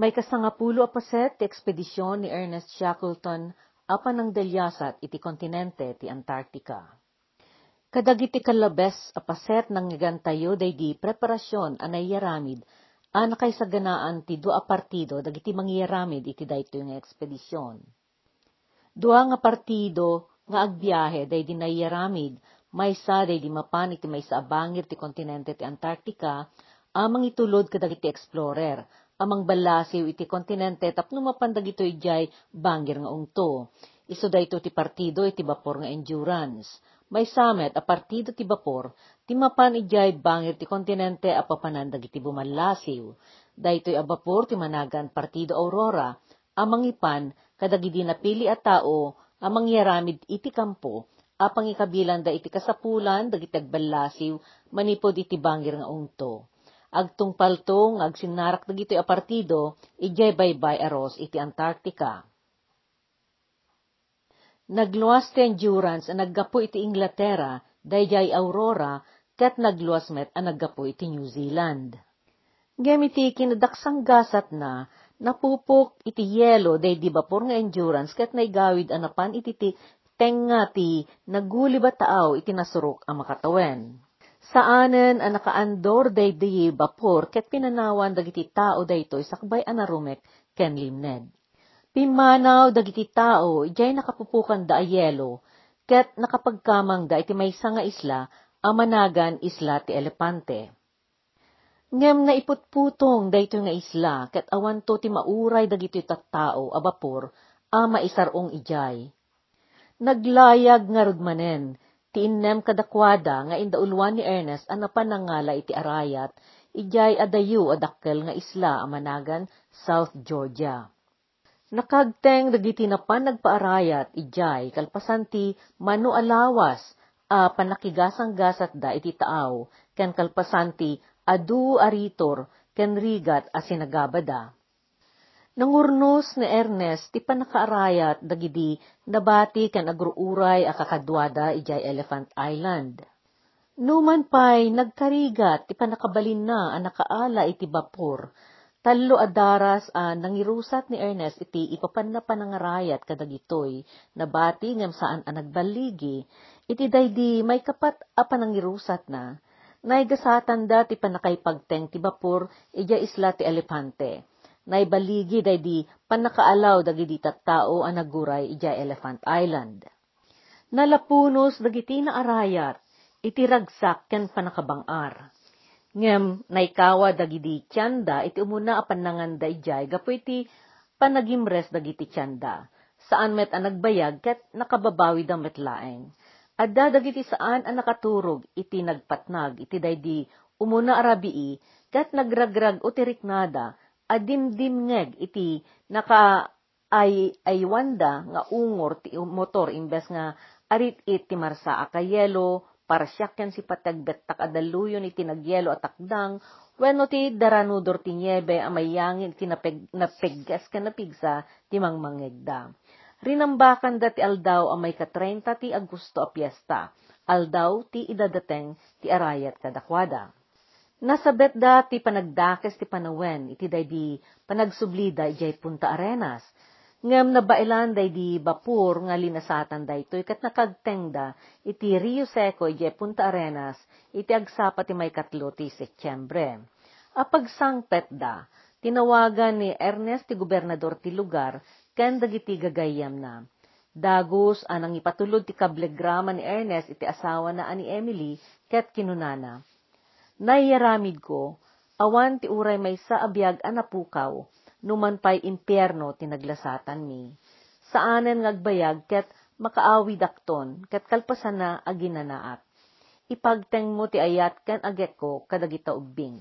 May kasangapulo apaset ti ekspedisyon ni Ernest Shackleton apan ng delyasat iti kontinente ti Antarctica. Kadagiti kalabes apaset ng ngagantayo day di preparasyon anay yaramid ana kay saganaan ti dua partido dagiti mangyaramid iti daytoy nga ekspedisyon. Dua nga partido nga agbiyahe day di nayaramid maysa day di mapan iti maysa abangir ti kontinente ti Antarctica amang itulod kadagiti explorer amang balasiw iti kontinente tapno mapandag ito ijay bangir nga ungto. Iso da ito ti partido iti bapor nga endurance. May samet a partido ti bapor, ti mapan ijay bangir ti kontinente a papanandag iti bumalasiw. Daytoy a bapor ti managan partido Aurora, amang ipan kadagidi napili a tao amang yaramid iti kampo, apang ikabilan da iti kasapulan dagiti agbalasiw manipod iti bangir nga ungto agtung paltong ag sinarak dagito a partido, ijay baybay aros iti Antarctica. Nagluwas ti endurance a naggapo iti Inglaterra, dayjay Aurora, ket nagluwas met a naggapo iti New Zealand. Gemiti kinadaksang gasat na, napupok iti yelo day di bapor nga endurance ket naigawid anapan iti ti tenga ti naguli ba taaw iti nasurok a makatawen. Saanen ang nakaandor day di bapor ket pinanawan dagiti tao daytoy sakbay anarumek ken limned. Pimanaw dagiti tao ijay nakapupukan da ayelo ket nakapagkamang da iti maysa nga isla amanagan isla ti elepante. Ngem na iputputong dayto nga isla ket awan to ti mauray dagiti tattao a bapor a maisarong ijay. Naglayag nga rudmanen ti innem kadakwada nga indaulwan ni Ernest ang napanangala iti arayat, ijay adayu adakkel nga isla amanagan South Georgia. Nakagteng dagiti napan nagpaarayat ijay kalpasanti manu alawas a panakigasang gasat da iti taaw ken kalpasanti adu aritor ken rigat a sinagabada. Nangurnos ni Ernest ti panakaarayat dagidi nabati ken agruuray a kakadwada ijay Elephant Island. Numan pay nagkarigat ti panakabalin na a nakaala iti bapor. Tallo adaras a nangirusat ni Ernest iti ipapan na panangarayat kadagitoy nabati ngem saan a nagbaligi iti daydi may kapat a panangirusat na. Naigasatan da ti panakaipagteng ti bapor ija isla ti Elepante naibaligi day di panakaalaw dagiti tattao ang naguray ija Elephant Island. Nalapunos dagiti na arayat, iti ragsak ken panakabangar. Ngem naikawa dagiti tiyanda iti umuna a pananganda ijay gapo iti panagimres dagiti tiyanda. Saan met ang nagbayag ket nakababawi da metlaeng. Adda dagiti saan ang nakaturog iti nagpatnag iti daydi umuna arabii ket nagragrag o tiriknada adimdimngeg iti naka ay aywanda nga ungor ti motor imbes nga arit it ti marsa akayelo parasyak si patagbet takadaluyon iti nagyelo at takdang wenno ti daranudor ti niebe amayangin ti napeg, napegges ka napigsa ti mangmangegda. Rinambakan da ti aldaw amay ka 30 ti Agosto a piyesta, aldaw ti idadateng ti arayat kadakwada. Nasabet da ti panagdakes ti panawen, iti day di panagsublida ijay punta arenas. Ngem nabailan day di bapur nga linasatan da ito, ikat nakagtengda iti Rio Seco ijay punta arenas, iti agsapa ti may katlo ti Setyembre. Apag sangpet da, tinawagan ni Ernest ti gobernador ti lugar, ken dagiti gagayam na. Dagos anang ipatulod ti kablegrama ni Ernest iti asawa na ani Emily, ket kinunana Naiyaramid ko, awan ti uray may sa abiyag anapukaw, numan pay impyerno tinaglasatan mi. Saanen ngagbayag ket makaawi dakton, ket kalpasan na aginanaat. Ipagteng mo ti ayat ken aget ko kadagita ubbing.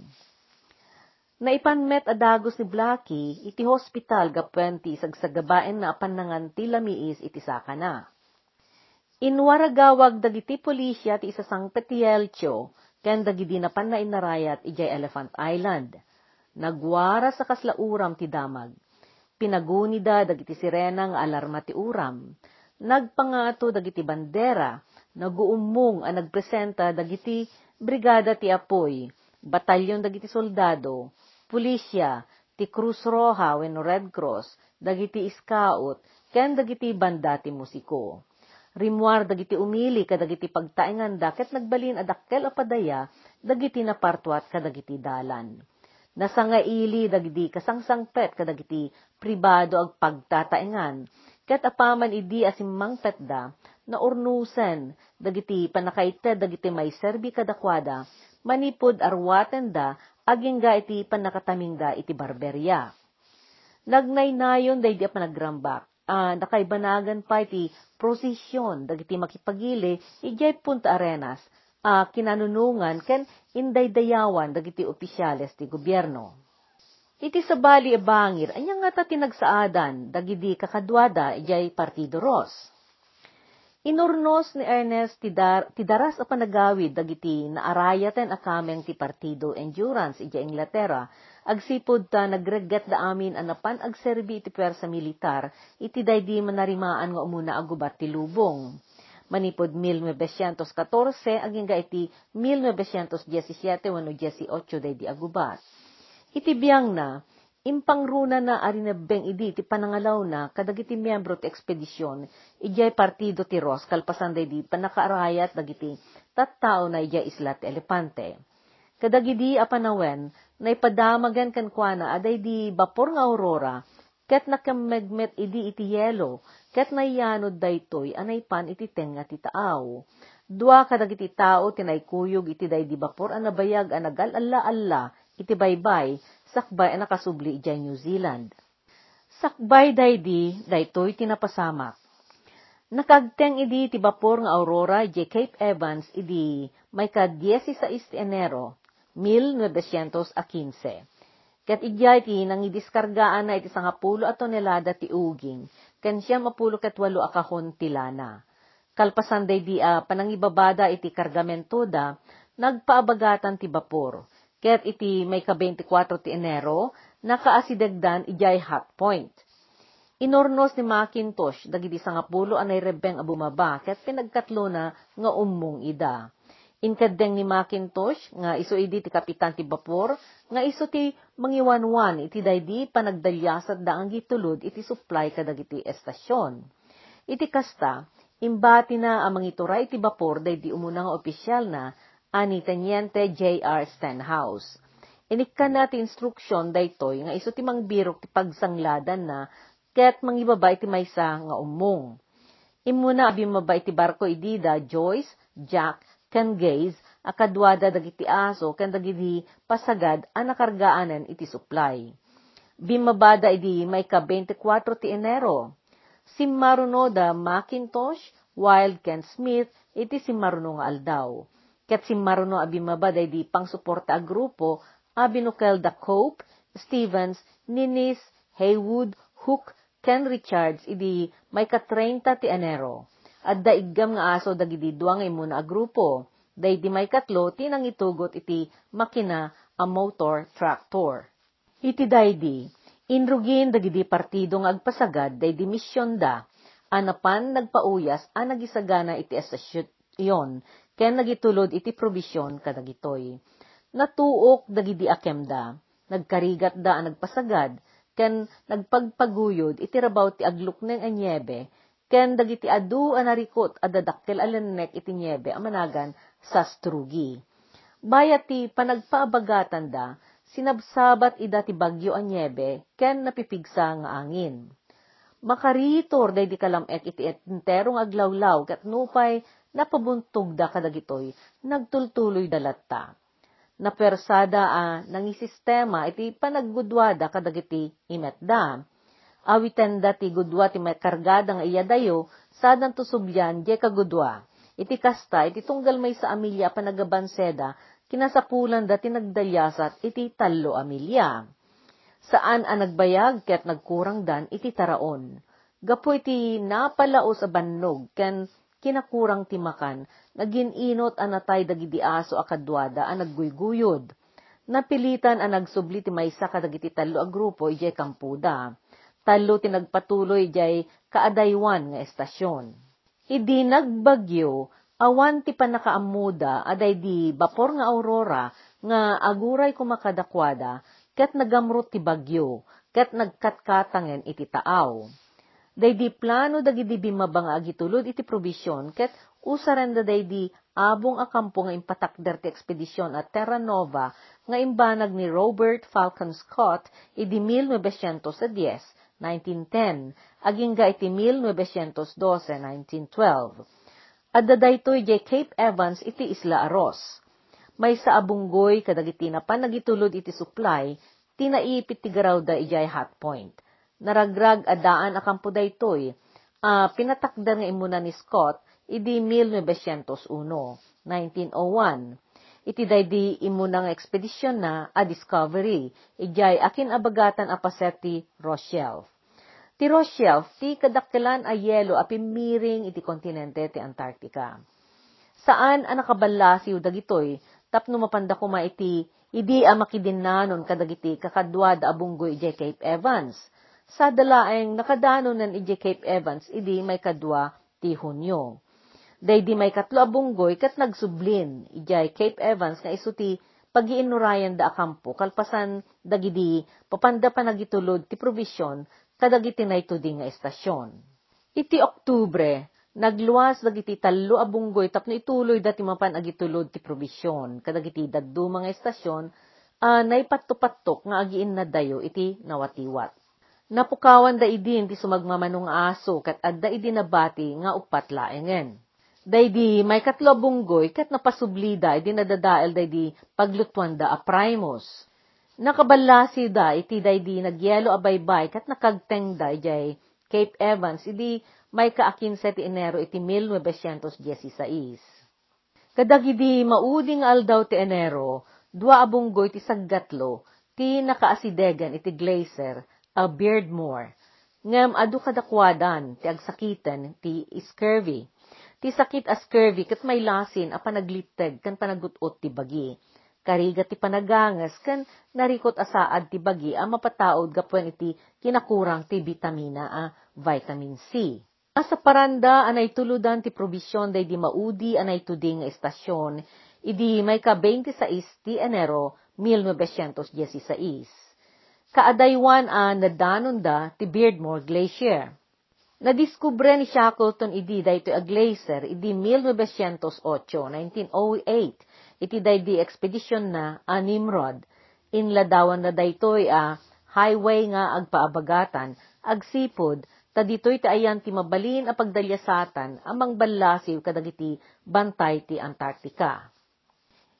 Naipanmet adagos ni Blackie, iti hospital gapwenti sagsagabaen na panangan ti lamiis iti sakana. Inwaragawag dagiti polisya ti isasang petielcho, ken dagidi na pan na inarayat ijay Elephant Island. Nagwara sa kaslauram ti damag. Pinaguni da dagiti sirena nga alarma ti uram. Nagpangato dagiti bandera, naguumong a nagpresenta dagiti brigada ti apoy, batalyon dagiti soldado, pulisya, ti Cruz Roja wenno Red Cross, dagiti scout, ken dagiti banda ti musiko. Rimwar dagiti umili kadagiti pagtaingan da ket nagbalin adakkel a padaya dagiti napartuat kadagiti dalan. Nasangaili dagiti kasangsangpet kadagiti pribado ag pagtataingan ket apaman idi asimmang petda na urnusen dagiti panakaited dagiti may serbi kadakwada manipod arwaten da aging iti panakataming iti barberya. Nagnaynayon daydi a panagrambak uh, nakaibanagan pa iti prosesyon dagiti makipagili ijay punta arenas uh, kinanunungan ken indaydayawan dagiti opisyales ti gobyerno. Iti sabali e bangir, anya nga ta tinagsaadan, dagidi kakadwada, ijay Partido Ros. Inurnos ni Ernest tidar, tidaras a panagawid dagiti naarayaten a kameng ti Partido Endurance ija Inglaterra agsipod ta nagregget da amin anapan agserbi iti pwersa militar, iti daydi manarimaan nga umuna agubat ti lubong. Manipod 1914, aging iti 1917 wano 18 daydi agubat. Iti biyang na, impangruna na arinabeng idi ti panangalaw na kadagiti miyembro ti ekspedisyon ijay partido ti Ros kalpasan daydi panakaarayat dagiti tattao na ijay islat elepante. Kadagidi apanawen na ipadamagan kan kuana aday di bapor nga aurora, ket nakamegmet idi iti yelo, ket nayanod daytoy anay pan iti tenga ti taaw. Dua kadag iti tao tinaykuyog iti day di bapor ang nabayag ang nagal-alla-alla iti baybay, sakbay ang nakasubli iti New Zealand. Sakbay day di, daytoy tinapasamak. Nakagteng idi ti bapor nga Aurora iti Cape Evans idi may ka 16 Enero 1915. Ket ijay ti nangidiskargaan na iti sangapulo a tonelada ti uging, ken siya mapulo ket walo akahon ti lana. Kalpasan day di a panangibabada iti kargamento da, nagpaabagatan ti bapor. Ket iti may ka 24 ti Enero, nakaasidagdan ijay hot point. Inornos ni Macintosh dagiti sangapulo anay rebeng a bumaba ket pinagkatlo na nga umong ida. Inkadeng ni Macintosh, nga iso idi ti kapitan ti bapor, nga iso ti mangiwanwan iti daydi panagdalyasat da ang gitulod iti supply kadagiti estasyon. Iti kasta, imbati na ang mangituray ti bapor daydi umuna nga opisyal na ani Teniente J.R. Stenhouse. Inikkan na ti instruksyon daytoy nga iso ti mangbirok ti pagsangladan na ket mangibaba iti maysa nga umong. Imuna abimaba iti barko idida Joyce, Jack, ken gaze, akadwada dagiti aso, ken dagiti pasagad, a nakargaanan iti supply. Bimabada idi may ka 24 ti Enero. Simmaruno da Macintosh, Wild Ken Smith, iti simmaruno nga aldaw. Ket simmaruno abimabada idi pangsuporta a grupo, abinukel da Cope, Stevens, Ninis, Haywood, Hook, Ken Richards, idi may ka 30 ti Enero at daigam nga aso dagidi duwa nga imuna a grupo. Daydi may katlo tinang itugot iti makina a motor tractor. Iti daydi, inrugin dagidi partido nga agpasagad daydi misyon da, anapan nagpauyas a nagisagana iti estasyon, ken nagitulod iti probisyon kadagitoy. Natuok dagidi akemda, nagkarigat da a nagpasagad, ken nagpagpaguyod iti rabaw ti aglukneng anyebe, ken dagiti adu anarikot adadakkel alennek iti niebe amanagan sa strugi. Bayat ti panagpaabagatan da, sinabsabat ida ti bagyo a niebe, ken napipigsa nga angin. Makaritor day di kalamek iti enterong aglawlaw kat nupay napabuntog da kadagitoy, nagtultuloy dalatta. Napersada a nangisistema iti panaggudwada kadagiti imetda awitan dati gudwa ti may kargada nga iya dayo, sadan to subyan, di kagudwa. Iti kasta, iti tunggal may sa amilya panagabanseda, kinasapulan dati nagdalyasat, iti talo amilya. Saan ang nagbayag, ket nagkurang dan, iti taraon. Gapo iti napalaos a bannog, ken kinakurang timakan, nagininot anatay dagidi aso akadwada ang nagguyguyod. Napilitan ang nagsubli ti maysa kadagiti talo a grupo ijay kampuda talo tinagpatuloy jay kaadaywan nga estasyon. Idi nagbagyo, awan ti panakaamuda aday di bapor nga aurora nga aguray kumakadakwada, ket nagamrot ti bagyo, ket nagkatkatangen iti taaw. Daydi plano dagiti bimaba nga agitulod iti probisyon, ket usaran da daydi abong akampo nga impatakder ti ekspedisyon at Terra Nova nga imbanag ni Robert Falcon Scott idi 1910, 1910, aging ga iti 1912, 1912. Adda daytoy jay Cape Evans iti Isla Aros. May sa abunggoy kadagiti na panagitulod iti supply, tinaipit ti garaw da ijay hot point naragrag adaan akampo daytoy. Uh, pinatakda nga imuna ni Scott idi 1901, 1901. Iti daydi imuna nga ekspedisyon na a discovery, ijay akin abagatan a paseti Rochelle. Ti Rochelle, ti kadakkelan a yelo a pimiring iti kontinente ti Antarctica. Saan a nakabalasiw dagitoy, tapno mapanda kuma iti, idi a makidinanon kadagiti kakadwad abunggoy ijay Cape Evans sa dalaeng nakadano nan iji Cape Evans, idi may kadwa ti Hunyo. Day di may katlo abunggoy kat nagsublin, ijay Cape Evans nga isuti pagiinurayan da akampo, kalpasan dagidi papanda pa nagitulod ti provision kadagiti na ito nga estasyon. Iti Oktubre, nagluwas dagiti talo abunggoy tapno ituloy dati mapan agitulod ti provision kadagiti daddu mga estasyon uh, naipatto-pattok nga agiin na dayo iti nawatiwat. Napukawan da idin ti sumagmamanong aso kat adda idi nabati nga upat laengen. Daydi may katlo bunggoy kat napasublida idi nadadael daydi paglutwan da a primos. Nakabalasi da iti daydi nagyelo abaybay kat nakagteng da ijay Cape Evans idi may kaakin ti Enero iti 1916. Kadagidi mauding aldaw ti Enero, dua abunggoy ti saggatlo, ti nakaasidegan iti glacier, a Beardmore. Ngam adu kadakwadan ti agsakitan ti scurvy. Ti sakit a scurvy kat may lasin a panagliteg kan panagutot ti bagi. Kariga ti panagangas kan narikot asaad ti bagi a mapataod gapwen iti kinakurang ti vitamina a vitamin C. Asa paranda anay tuludan ti probisyon day di maudi anay tuding nga estasyon, idi may ka 26 ti Enero 1916 kaadaywan a nadanon da ti Beardmore Glacier. Nadiskubre ni Shackleton idi dayto a glacier idi 1908, 1908, iti daydi expedition na a Nimrod. Inladawan na daytoy a highway nga agpaabagatan, agsipod, ta ditoy ti ayan ti mabalin a pagdalyasatan amang ballasiw kadagiti bantay ti Antarctica.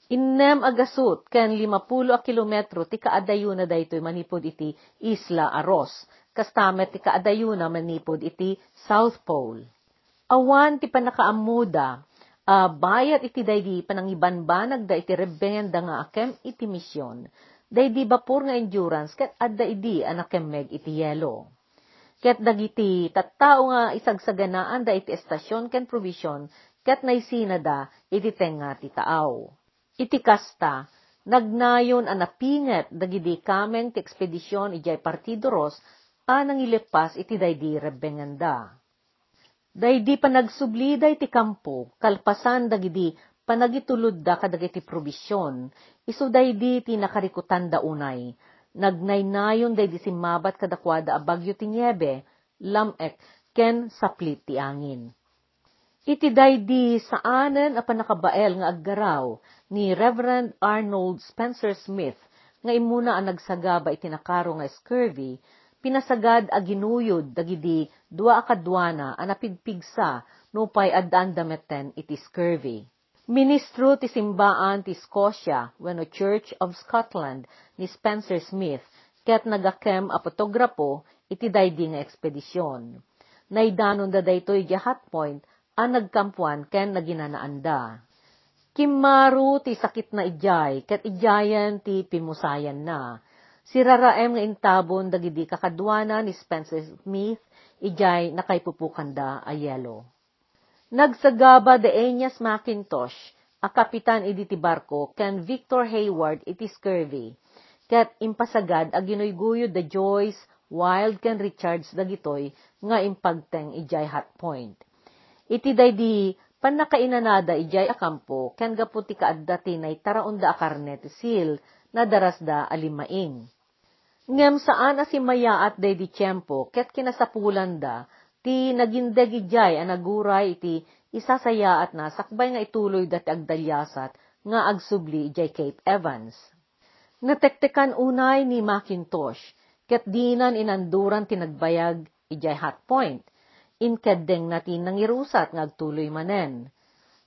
Innem agasut ken limapulo a kilometro ti kaadayuna daytoy manipod iti Isla Aros. Kastamet ti kaadayuna manipod iti South Pole. Awan ti panakaamuda, uh, bayat iti daydi panangibanbanag da iti rebenda nga akem iti misyon. Daydi bapur nga endurance ket adda idi anakemmeg iti yelo. Ket dagiti tattao nga isagsaganaan da iti estasyon ken provision ket naysina da iti tenga ti taaw iti kasta, nagnayon a napinget dagidi kameng ti ekspedisyon ijay partido ros anang ilipas iti daydi rebenganda. Daydi pa nagsubliday ti kampo, kalpasan dagidi panagitulod da kadagiti probisyon, iso daydi ti nakarikutan da unay, nagnaynayon daydi simabat kadakwada a bagyo ti niebe, lamek, ken saplit ti angin. Iti daydi saanen a panakabael nga aggaraw ni Reverend Arnold Spencer Smith nga imuna ang nagsagaba iti nakaro nga scurvy, pinasagad a ginuyod dagidi dua akadwana a napigpigsa nupay addaan dameten iti scurvy. Ministro ti simbaan ti Scotia wenno Church of Scotland ni Spencer Smith ket nagakem a fotograpo iti daydi nga ekspedisyon. Naidanon da daytoy jahat point ang nagkampuan ken naginanaanda. Kimaru ti sakit na ijay, ket ijayan ti pimusayan na. Si raraem nga intabon dagidi kakadwana ni Spencer Smith, ijay nakaipupukanda a yelo. Nagsagaba de Enyas Macintosh, a kapitan idi ti barko, ken Victor Hayward iti scurvy, ket impasagad a ginuyguyod da Joyce, Wild ken Richards dagitoy nga impagteng ijay hot point Iti daydi panakainanada ijay akampo ken gaputi kaadda tinay taraon da akarne ti sil na darasda alimaing. Ngem saan si maya at day di tiyempo, ket kinasapulan da, ti nagindegi jay ang naguray iti isasaya at nasakbay nga ituloy dati agdalyasat nga agsubli jay Cape Evans. Natektekan unay ni Macintosh, ket dinan inanduran tinagbayag ijay hot point, inkeddeng natin nang irusat nga agtuloy manen.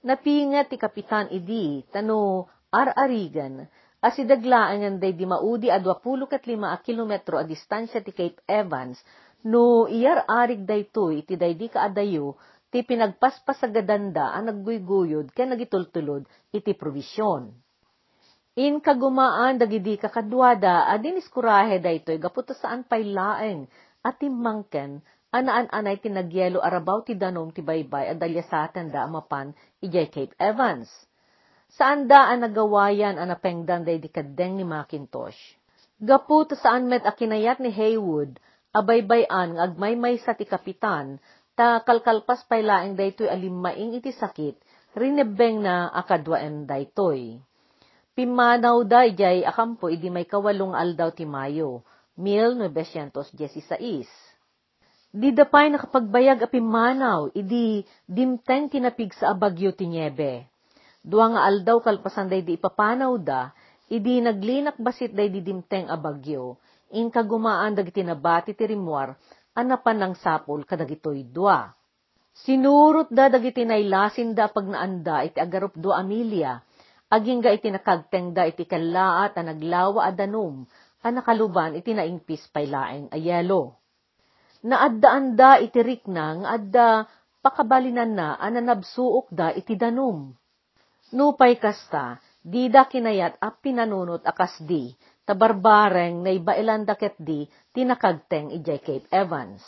Napingat ti kapitan idi, tano ar-arigan, asidaglaan day di maudi a 25 a kilometro a distansya ti Cape Evans, no iyar arig daytoy iti daydi kaadayo, ti pinagpaspasagadanda ang nagguyguyod ken nagitultulod iti provisyon. In kagumaan dagidi kakadwada adin iskurahe daytoy gaputo saan pay laeng at timmangken anaan-anay tinagyelo arabaw ti danom ti baybay adalya saten da amapan ijay Cape Evans Saan daan nagawayan ang napengdan day dikadeng ni Macintosh. Gapu to saan met akinayat ni Haywood, abaybayan ng agmaymay sa ti kapitan, ta kalkalpas pay laeng daytoy alimmaing iti sakit, rinebeng na akadwaen daytoy. Pimanaw da ijay akampo idi may kawalong aldaw ti Mayo, 1916. Di dapay nakapagbayag a pimanaw, idi dimteng kinapig sa abagyo ti Niebe. Dua nga aldaw kalpasan day di ipapanaw da, idi naglinak basit day di dimteng a bagyo, in kagumaan dagiti nabati ti rimwar, anapan ng sapol kadagitoy dua. Sinurot da dagiti nailasin da pag naanda iti agarup do Amelia, aging ga iti nakagteng da iti kalaat a naglawa a danum, a nakaluban iti naingpis pay laeng a yelo. Naaddaan da iti rikna nga adda pakabalinan na ananabsuok da iti danum Nupay kasta, di da kinayat a pinanunot akas di, tabarbareng na ibailan daket di, tinakagteng ijay Cape Evans.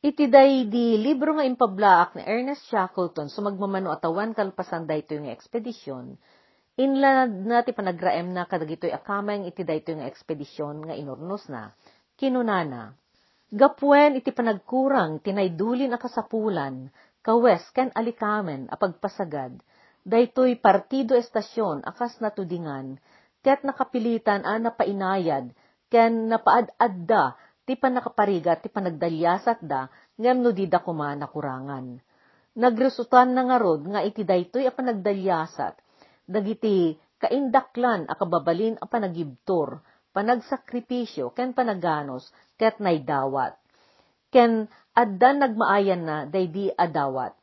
Iti day di libro nga impablaak ni Ernest Shackleton sumagmamano atawan kalpasan dayto yung ekspedisyon, inlad na ti panagraem na kadagitoy akameng iti dayto yung ekspedisyon nga inurnos na, kinunana. Gapwen iti panagkurang tinaydulin a kasapulan, kawes ken alikamen a pagpasagad, daytoy partido estasyon akas natudingan, ket nakapilitan a napainayad, ken napaad-adda, ti panakaparigat ti panagdalyasat da, ngem no di da kuma nakurangan. Nagresutan na nga nga iti daytoy a panagdalyasat, dagiti kaindaklan a kababalin a panagibtor, panagsakripisyo, ken panaganos, ket naydawat. Ken addan nagmaayan na daydi adawat.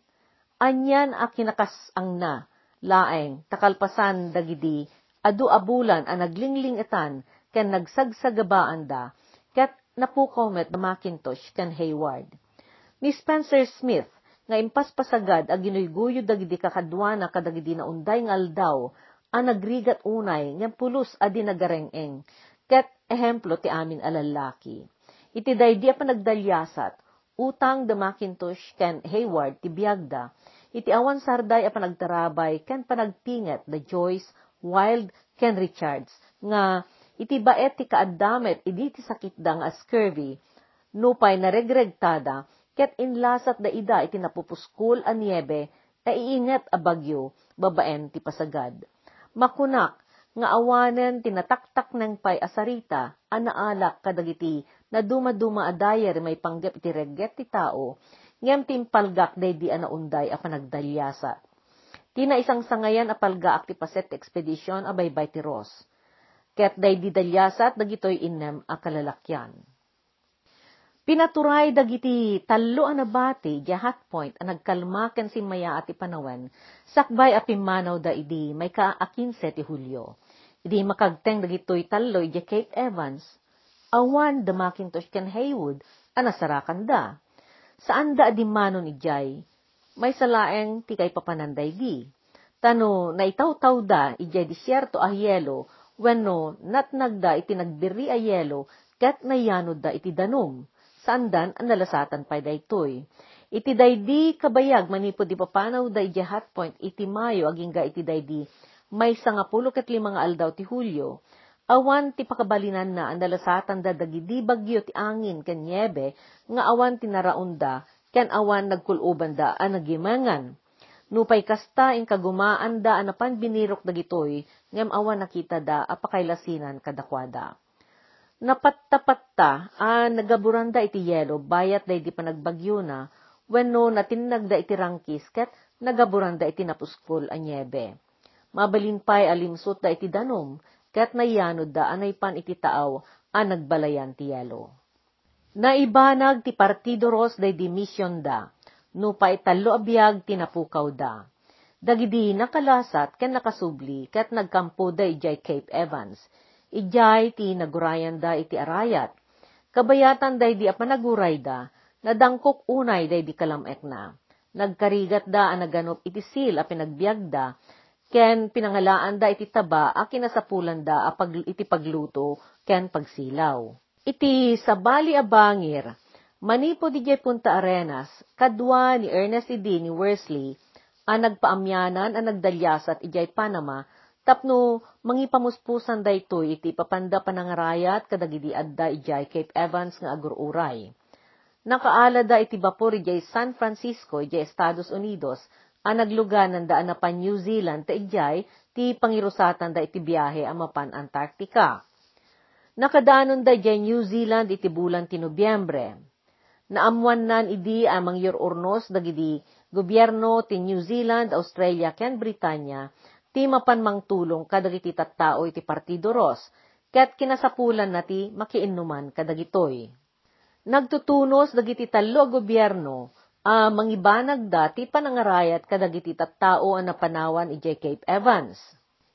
Anyan a kinakasang na, laeng takalpasan dagidi adu abulan a naglingling etan ken nagsagsagabaan da ket napukaw met da Macintosh ken Hayward. Ni Spencer Smith nga impaspasagad a ginuyguyod dagidi kakadwana kadagidi na unday nga aldaw a nagrigat unay ngem pulos adi nagarengeng ket ehemplo ti amin alalaki. Iti daydi a panagdalyasat utang da Macintosh ken Hayward ti biagda iti awan sarday a panagtarabay ken panagtinget the Joyce, Wild, ken Richards nga iti baet ti kaaddamet idi ti sakit da nga scurvy nupay naregregtada ket inlasat da ida iti napupuskol a niebe a iingat a bagyo babaen ti pasagad. Makunak nga awanen tinataktak ng pay asarita anaalak kadagiti na duma-duma adayer may panggap iti regget ti tao ngem timpalgak day di ana unday a panagdalyasa. Tina isang sangayan a palgaak ti paset expedition abay bay ti Ross. Ket day di dalyasat dagitoy innem a kalalakyan. Pinaturay dagiti tallo a nabati di hot point a nagkalmaken si maya at ipanawen sakbay a pimanaw da idi may ka a 15 ti Hulyo. Idi makagteng dagitoy tallo di Cape Evans awan the Macintosh ken Haywood a nasarakan da Saan da adimanon ijay? May salaeng ti kay papananday di. Tano, naitaw-taw da ijay disyerto a yelo, wenno natnagda iti nagbiri a yelo, ket nayanod da iti danum. Saan dan ang nalasatan pa daytoy. Iti daydi kabayag manipod di papanaw da iti hot point iti Mayo aging ga iti daydi may sangapulo ket limang aldaw ti Hulyo Awan ti pakabalinan na ang dalasatan da dagidi bagyo ti angin ken niebe, nga awan ti naraunda, ken awan nagkuluban da ang nagimangan. Nupay kasta in kagumaan da anapan binirok dagitoy, ngem awan nakita da apakailasinan kadakwada. Napattapatta a nagaburanda iti yelo bayat da iti panagbagyo na wenno natinagda iti rangkis ket nagaburanda iti napuskol a nyebe. Mabalinpay alimsot da iti danom ket nayanod da anay pan iti taaw a nagbalayan ti yelo. Naibanag ti Partido Ros da di mission da, no pa italo abiyag tinapukaw da. Dagidi nakalasat ken nakasubli ket nagkampo da ijay Cape Evans Ijay ti nagurayan da iti arayat. Kabayatan day di apanaguray da, nadangkok unay day di kalamek na. Nagkarigat da ang naganop iti sil a pinagbiag da, ken pinangalaan da iti taba a kinasapulan da a pag, iti pagluto ken pagsilaw. Iti sabali a bangir, manipo di punta arenas, kadwa ni Ernest E. D. ni Worsley, a nagpaamyanan a nagdalyasat ijay Panama, Tapno, mangipamuspusan daytoy iti papanda panangarayat kadagidi adda ijay Cape Evans nga agururay. Nakaala da iti bapor ijay San Francisco ijay Estados Unidos, ang nagluganan da na pa New Zealand ta ijay ti pangirusatan da iti biyahe a mapan Antarctica. Nakadanon da ijay New Zealand iti bulan ti Nobyembre. Naamuan nan idi amang urnos dagidi gobyerno ti New Zealand, Australia, ken Britanya ti mapan mangtulong kadagiti tattao iti Partido Ros, ket kinasapulan na ti makiinuman kadagitoy. Nagtutunos dagiti talo a gobyerno a uh, mangibanag dati panangarayat kadagiti tattao a napanawan ijay Cape Evans.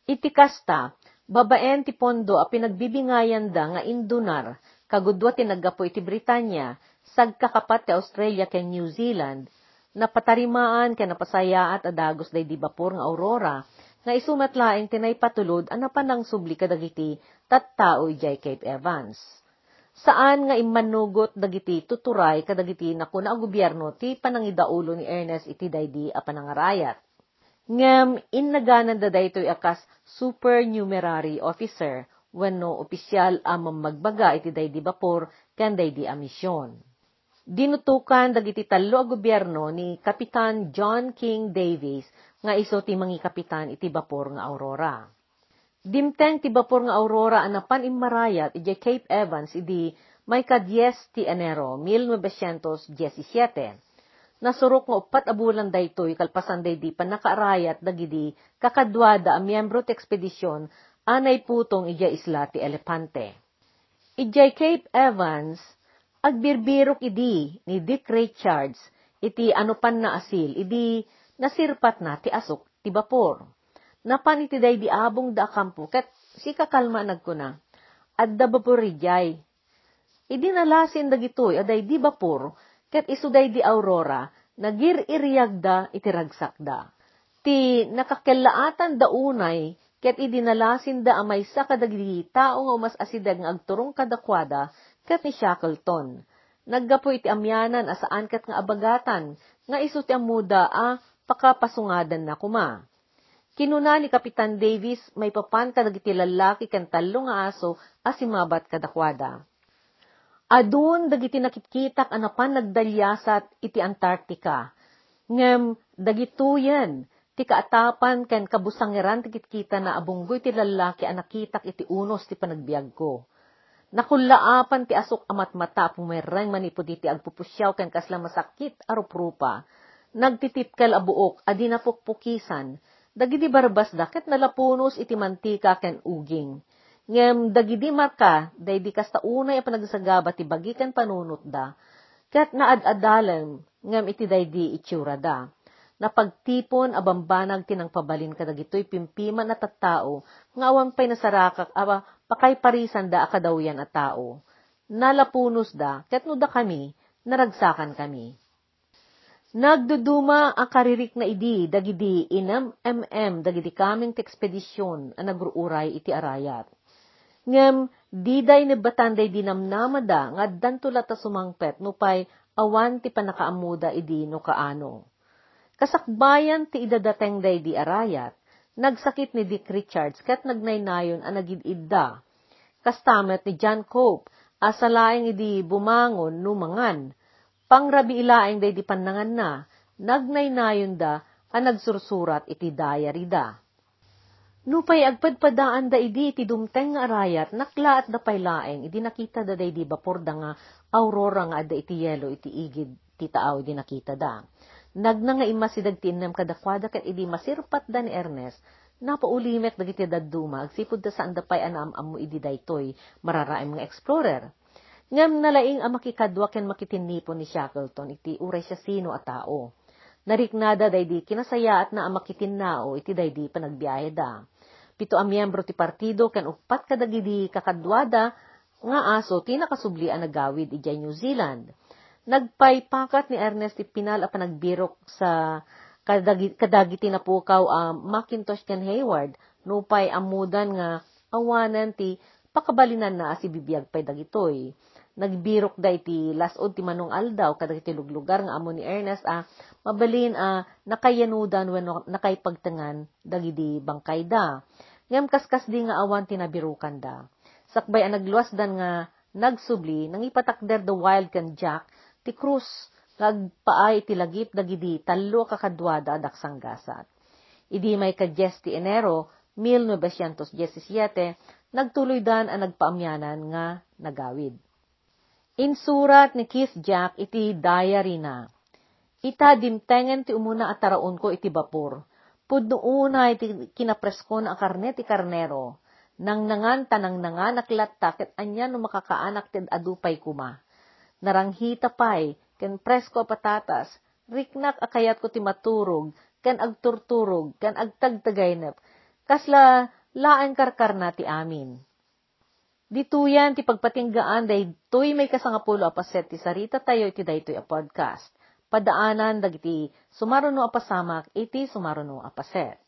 Iti kasta, babaen ti pondo a pinagbibingayan da nga indunar kagudwa ti naggapo iti Britanya sagkakapat ti Australia ken New Zealand napatarimaan ken napasayaat a dagos day di bapor nga Aurora nga isumatlaeng tinay patulod ana panang subli kadagiti tattao ijay Cape Evans. Saan nga imanugot dagiti tuturay kadagiti nakuna ang gobyerno ti panangidaulo ni Ernest iti daydi a panangarayat. Ngem innaganan da daytoy akas supernumerary officer wenno opisyal a magbaga iti daydi bapor ken daydi a misyon. Dinutukan dagiti talo a gobyerno ni Kapitan John King Davis nga iso ti mangi kapitan iti bapor nga Aurora. Dimteng ti bapor nga Aurora anapan immarayat iti Cape Evans idi may ka-10 ti Enero 1917. Nasurok nga upat abulan daytoy kalpasan day di pan nakaarayat dagidi kakadwada a miyembro ti ekspedisyon anay putong ija isla ti Elepante. Ijay Cape Evans, agbirbirok idi ni Dick Richards, iti ano pan na asil, idi nasirpat na ti asok ti bapor. Napan iti day di abong da kampo, ket si kakalma nagkuna. Adda bapor ijay. Idi nalasin dagitoy, aday di bapor, ket iso day di aurora, nagir iriyag da iti ragsak da. Ti nakakelaatan da unay, ket idinalasin da amay sa kadagdi tao nga umas asidag nga agturong kadakwada, ket ni Shackleton. Naggapo iti amyanan asaan ket nga abagatan, nga iso ti amuda a pakapasungadan na kuma. Kinuna ni Kapitan Davis may papan kadagiti lalaki kan talo nga aso asimabat kadakwada. Adun dagiti nakitkitak anapan nagdalyasat iti Antarctica. Ngem dagituyen ti kaatapan ken kabusangeran ti kitkita na abunggoy ti lalaki a nakitak iti unos ti panagbiag ko. Nakulaapan ti asok amat mata pumereng manipod iti agpupusyaw ken kasla masakit aruprupa nagtitipkel a buok, adi napukpukisan, dagidi barbas daket nalapunos iti mantika ken uging. Ngem dagidi marka, daydi kasta unay a panagsagaba ti bagi ken panunot ket naadadalem, ngem iti daydi itsura da. Napagtipon a bambanag tinang pabalin kadagitoy pimpiman at tattao, nga awan pay nasarakak aba pakay parisan da akadawyan at tao. Nalapunos da, ket no da kami, naragsakan kami. Nagduduma ang karirik na idi, dagidi inam mm, dagidi kaming tekspedisyon ang nagruuray iti arayat. Ngem, diday ni batanday dinamnamada nga dantulat sumangpet no pay awan ti panakaamuda idi no kaano. Kasakbayan ti idadateng day di arayat, nagsakit ni Dick Richards kat nagnaynayon ang nagididda. Kastamet ni John Cope, asalaing idi bumangon numangan, Pangrabi ilaeng day di panangan na, nagnaynayon da, ang nagsursurat iti diary da. Nupay agpadpadaan da idi iti dumteng nga arayat, nakla at dapay laeng, idi nakita da day di bapor da nga aurora nga ada iti yelo iti igid ti taaw idi nakita da. Nagna nga ima si dagtinnem kadakwada kat idi masirpat da ni Ernest, napaulimek dagiti dadduma, agsipod da saan dapay anam amu idi daytoy, mararaim nga explorer. Ngam nalaing ang makikadwa ken makitinipon ni Shackleton, iti uray siya sino a tao. Nariknada daydi kinasaya at na amakitin nao iti daydi panagbiyahe da pito a miyembro ti partido ken upat kadagidi kakadwada nga aso ti nakasubli a nagawid ijay New Zealand. Nagpaypakat ni Ernest ti pinal a panagbirok sa kadagiti, kadagiti na pukaw a Macintosh ken Hayward nupay amudan nga awanan ti pakabalinan na si bibiyag pay dagitoy. Nagbirok da iti lasod ti manong aldaw kadagiti luglugar nga amo ni Ernest a mabalin a nakayanudan wenno nakaypagtengan dagidi bangkay da. Ngem kaskas di nga awan tinabirukan da. Sakbay ang nagluwas dan nga nagsubli, nang ipatakder the wild kan Jack, ti Cruz, nagpaay ti lagip dagidi talo kakadwada daksang gasat. Idi may ka ti Enero, 1917, nagtuloy dan ang nagpaamyanan nga nagawid. Insurat ni Keith Jack iti diary na. Ita dimtengen ti umuna at taraon ko iti bapor Pudno una iti kinapreskon ang karne ti karnero. Nang nangan tanang nangan naklatta ket anya no makakaanak ti adupay kuma. Naranghita pay ken presko patatas. Riknak akayat ko ti maturog ken agturturog ken agtagtagaynep. Kasla laan karkarna ti amin. Dituyan ti pagpatinggaan day tuy may kasangapulo apaset ti sarita tayo iti daytoy a podcast padaanan dagiti sumaruno apasamak iti sumaruno apaset.